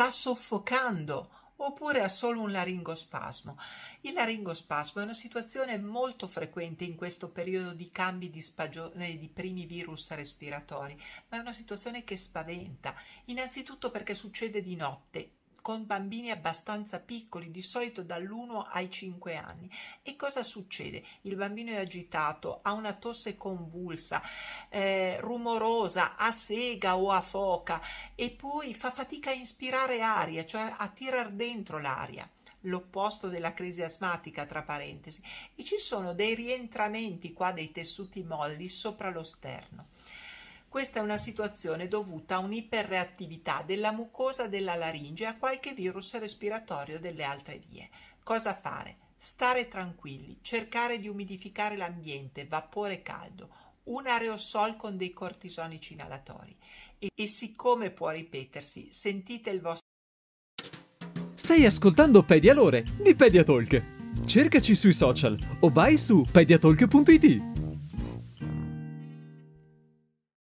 sta soffocando oppure ha solo un laringospasmo. Il laringospasmo è una situazione molto frequente in questo periodo di cambi di, spagione di primi virus respiratori, ma è una situazione che spaventa, innanzitutto perché succede di notte con bambini abbastanza piccoli, di solito dall'1 ai 5 anni. E cosa succede? Il bambino è agitato, ha una tosse convulsa, eh, rumorosa, a sega o a foca e poi fa fatica a inspirare aria, cioè a tirar dentro l'aria l'opposto della crisi asmatica, tra parentesi, e ci sono dei rientramenti qua dei tessuti molli sopra lo sterno. Questa è una situazione dovuta a un'iperreattività della mucosa della laringe a qualche virus respiratorio delle altre vie. Cosa fare? Stare tranquilli, cercare di umidificare l'ambiente, vapore caldo, un aerosol con dei cortisonici inalatori. E, e siccome può ripetersi, sentite il vostro Stai ascoltando Pedialore di Pediatalk. Cercaci sui social o vai su pediatalk.it.